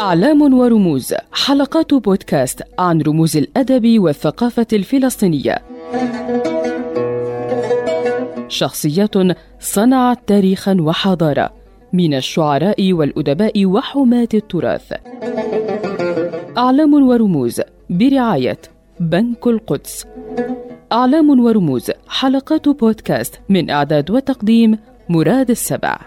أعلام ورموز حلقات بودكاست عن رموز الأدب والثقافة الفلسطينية. شخصيات صنعت تاريخا وحضارة من الشعراء والأدباء وحماة التراث. أعلام ورموز برعاية بنك القدس. أعلام ورموز حلقات بودكاست من إعداد وتقديم مراد السبع.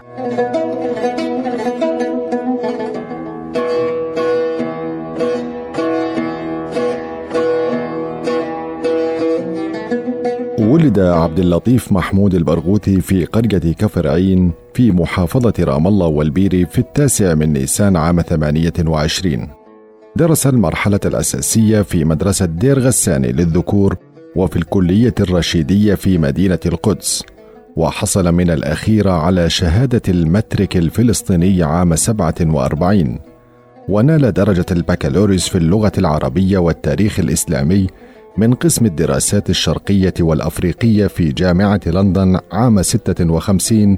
ولد عبد اللطيف محمود البرغوثي في قرية كفر عين في محافظة رام الله والبيري في التاسع من نيسان عام 28 درس المرحلة الأساسية في مدرسة دير غساني للذكور وفي الكلية الرشيدية في مدينة القدس. وحصل من الأخيرة على شهادة المترك الفلسطيني عام 47 ونال درجة البكالوريوس في اللغة العربية والتاريخ الإسلامي من قسم الدراسات الشرقية والأفريقية في جامعة لندن عام 56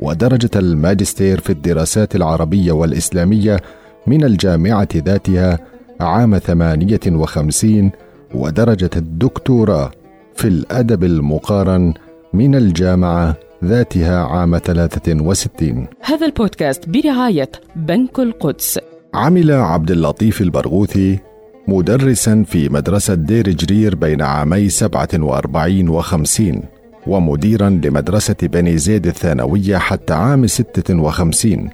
ودرجة الماجستير في الدراسات العربية والإسلامية من الجامعة ذاتها عام 58 ودرجة الدكتوراه في الأدب المقارن من الجامعة ذاتها عام 63 هذا البودكاست برعاية بنك القدس. عمل عبد اللطيف البرغوثي مدرسا في مدرسة دير جرير بين عامي 47 و 50 ومديرا لمدرسة بني زيد الثانوية حتى عام 56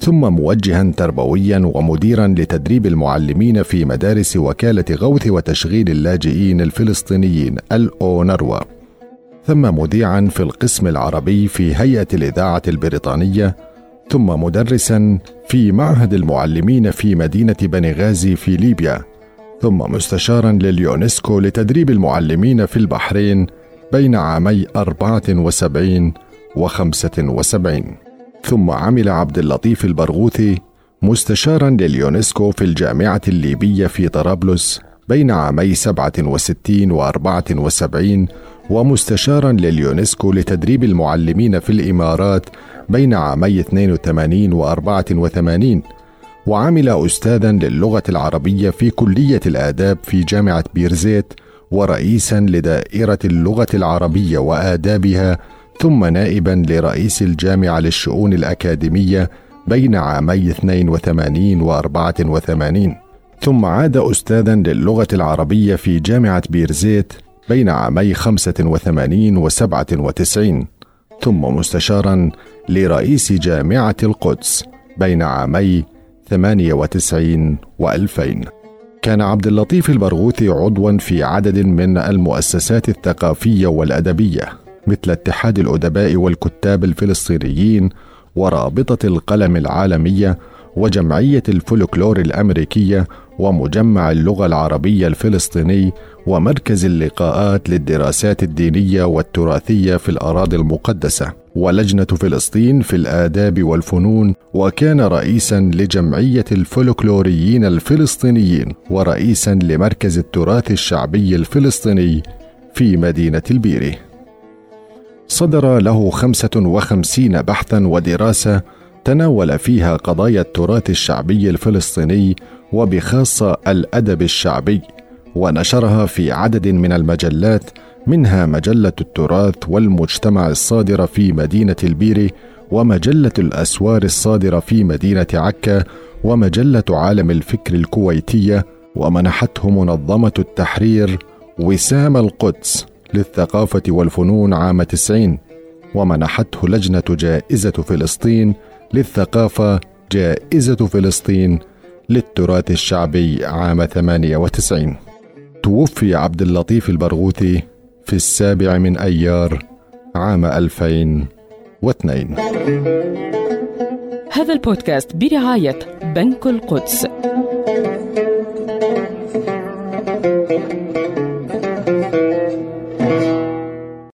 ثم موجها تربويا ومديرا لتدريب المعلمين في مدارس وكالة غوث وتشغيل اللاجئين الفلسطينيين الأونروا ثم مذيعا في القسم العربي في هيئة الإذاعة البريطانية ثم مدرسا في معهد المعلمين في مدينة بني غازي في ليبيا ثم مستشارا لليونسكو لتدريب المعلمين في البحرين بين عامي 74 و 75 ثم عمل عبد اللطيف البرغوثي مستشارا لليونسكو في الجامعة الليبية في طرابلس بين عامي 67 و 74 ومستشارا لليونسكو لتدريب المعلمين في الإمارات بين عامي 82 و 84 وعمل أستاذا للغة العربية في كلية الآداب في جامعة بيرزيت ورئيسا لدائرة اللغة العربية وآدابها ثم نائبا لرئيس الجامعة للشؤون الأكاديمية بين عامي 82 و 84 ثم عاد أستاذا للغة العربية في جامعة بيرزيت بين عامي 85 و 97 ثم مستشارا لرئيس جامعة القدس بين عامي 98 و 2000 كان عبد اللطيف البرغوثي عضوا في عدد من المؤسسات الثقافية والأدبية مثل اتحاد الأدباء والكتاب الفلسطينيين ورابطة القلم العالمية وجمعية الفولكلور الأمريكية ومجمع اللغة العربية الفلسطيني ومركز اللقاءات للدراسات الدينية والتراثية في الأراضي المقدسة. ولجنة فلسطين في الآداب والفنون وكان رئيسا لجمعية الفولكلوريين الفلسطينيين ورئيسا لمركز التراث الشعبي الفلسطيني في مدينة البيري. صدر له 55 بحثا ودراسة تناول فيها قضايا التراث الشعبي الفلسطيني وبخاصة الأدب الشعبي ونشرها في عدد من المجلات منها مجلة التراث والمجتمع الصادرة في مدينة البيري ومجلة الأسوار الصادرة في مدينة عكا ومجلة عالم الفكر الكويتية ومنحته منظمة التحرير وسام القدس للثقافة والفنون عام 90 ومنحته لجنة جائزة فلسطين للثقافة جائزة فلسطين للتراث الشعبي عام 98 توفي عبد اللطيف البرغوثي في السابع من أيار عام 2002 هذا البودكاست برعاية بنك القدس.